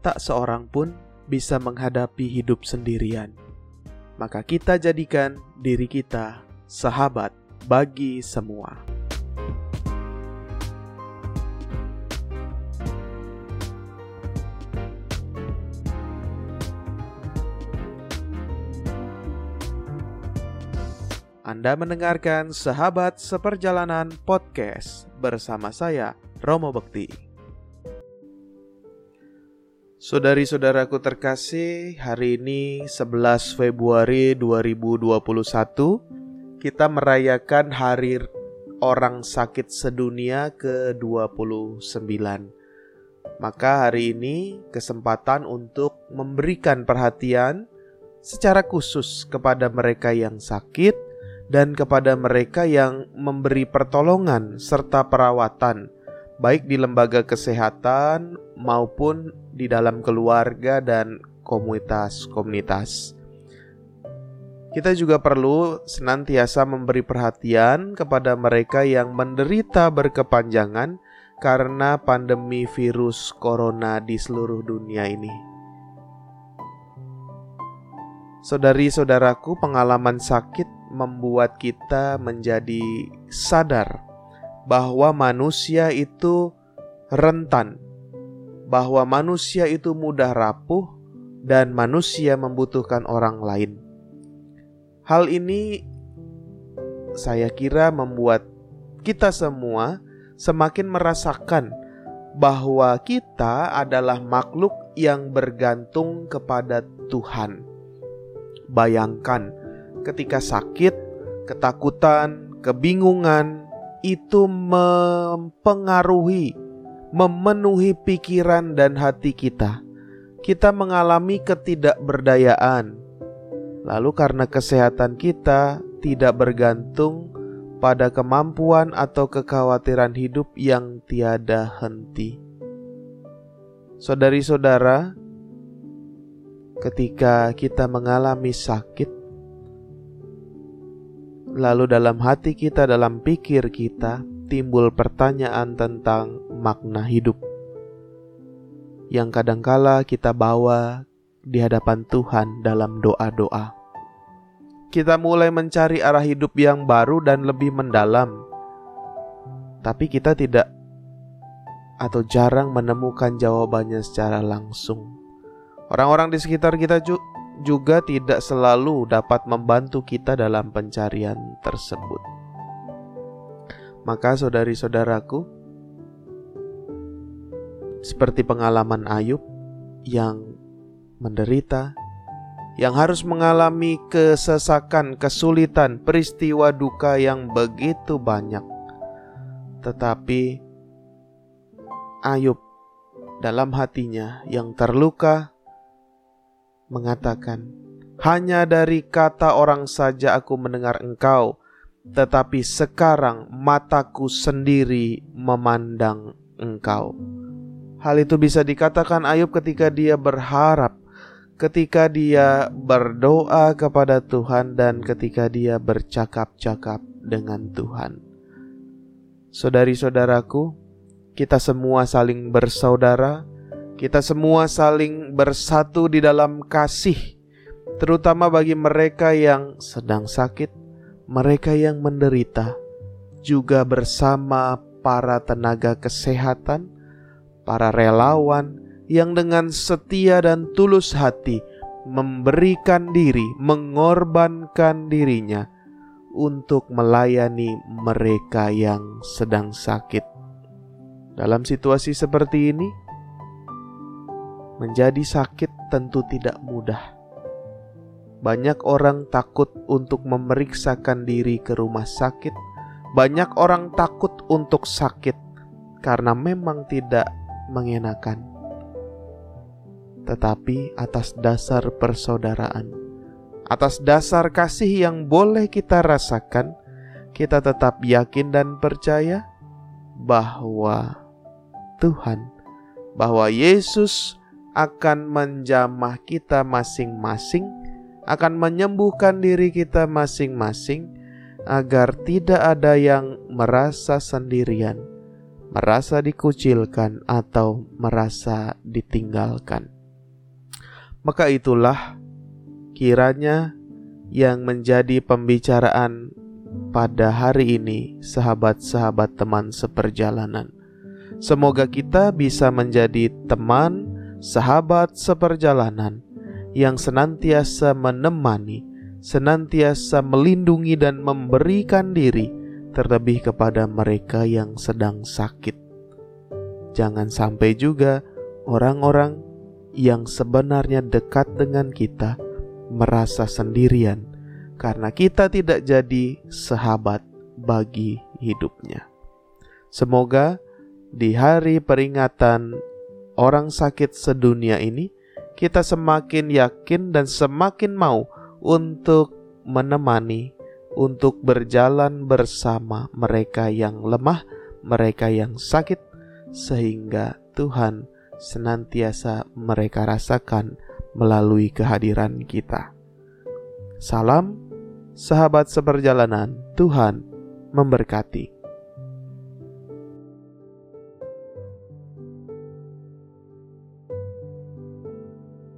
tak seorang pun bisa menghadapi hidup sendirian. Maka kita jadikan diri kita sahabat bagi semua. Anda mendengarkan Sahabat Seperjalanan Podcast bersama saya, Romo Bekti. Saudari-saudaraku terkasih, hari ini 11 Februari 2021 kita merayakan Hari Orang Sakit Sedunia ke-29. Maka hari ini kesempatan untuk memberikan perhatian secara khusus kepada mereka yang sakit dan kepada mereka yang memberi pertolongan serta perawatan, baik di lembaga kesehatan maupun di dalam keluarga dan komunitas-komunitas. Kita juga perlu senantiasa memberi perhatian kepada mereka yang menderita berkepanjangan karena pandemi virus corona di seluruh dunia ini. Saudari-saudaraku, pengalaman sakit membuat kita menjadi sadar bahwa manusia itu rentan, bahwa manusia itu mudah rapuh, dan manusia membutuhkan orang lain. Hal ini saya kira membuat kita semua semakin merasakan bahwa kita adalah makhluk yang bergantung kepada Tuhan. Bayangkan ketika sakit, ketakutan, kebingungan itu mempengaruhi, memenuhi pikiran dan hati kita. Kita mengalami ketidakberdayaan. Lalu karena kesehatan kita tidak bergantung pada kemampuan atau kekhawatiran hidup yang tiada henti. Saudari-saudara, ketika kita mengalami sakit, Lalu dalam hati kita, dalam pikir kita, timbul pertanyaan tentang makna hidup yang kadangkala kita bawa di hadapan Tuhan dalam doa-doa. Kita mulai mencari arah hidup yang baru dan lebih mendalam, tapi kita tidak atau jarang menemukan jawabannya secara langsung. Orang-orang di sekitar kita juga tidak selalu dapat membantu kita dalam pencarian tersebut. Maka, saudari-saudaraku, seperti pengalaman Ayub yang menderita, yang harus mengalami kesesakan, kesulitan, peristiwa duka yang begitu banyak, tetapi Ayub dalam hatinya yang terluka mengatakan, "Hanya dari kata orang saja aku mendengar engkau, tetapi sekarang mataku sendiri memandang engkau." Hal itu bisa dikatakan Ayub ketika dia berharap, ketika dia berdoa kepada Tuhan, dan ketika dia bercakap-cakap dengan Tuhan. Saudari-saudaraku, kita semua saling bersaudara kita semua saling bersatu di dalam kasih, terutama bagi mereka yang sedang sakit, mereka yang menderita, juga bersama para tenaga kesehatan, para relawan yang dengan setia dan tulus hati memberikan diri, mengorbankan dirinya untuk melayani mereka yang sedang sakit. Dalam situasi seperti ini, Menjadi sakit tentu tidak mudah. Banyak orang takut untuk memeriksakan diri ke rumah sakit. Banyak orang takut untuk sakit karena memang tidak mengenakan. Tetapi atas dasar persaudaraan, atas dasar kasih yang boleh kita rasakan, kita tetap yakin dan percaya bahwa Tuhan, bahwa Yesus akan menjamah kita masing-masing, akan menyembuhkan diri kita masing-masing, agar tidak ada yang merasa sendirian, merasa dikucilkan, atau merasa ditinggalkan. Maka itulah kiranya yang menjadi pembicaraan pada hari ini, sahabat-sahabat teman seperjalanan. Semoga kita bisa menjadi teman, sahabat seperjalanan yang senantiasa menemani, senantiasa melindungi, dan memberikan diri, terlebih kepada mereka yang sedang sakit. Jangan sampai juga orang-orang yang sebenarnya dekat dengan kita merasa sendirian karena kita tidak jadi sahabat bagi hidupnya. Semoga di hari peringatan orang sakit sedunia ini, kita semakin yakin dan semakin mau untuk menemani, untuk berjalan bersama mereka yang lemah, mereka yang sakit, sehingga Tuhan senantiasa mereka rasakan melalui kehadiran kita. Salam sahabat seperjalanan, Tuhan memberkati.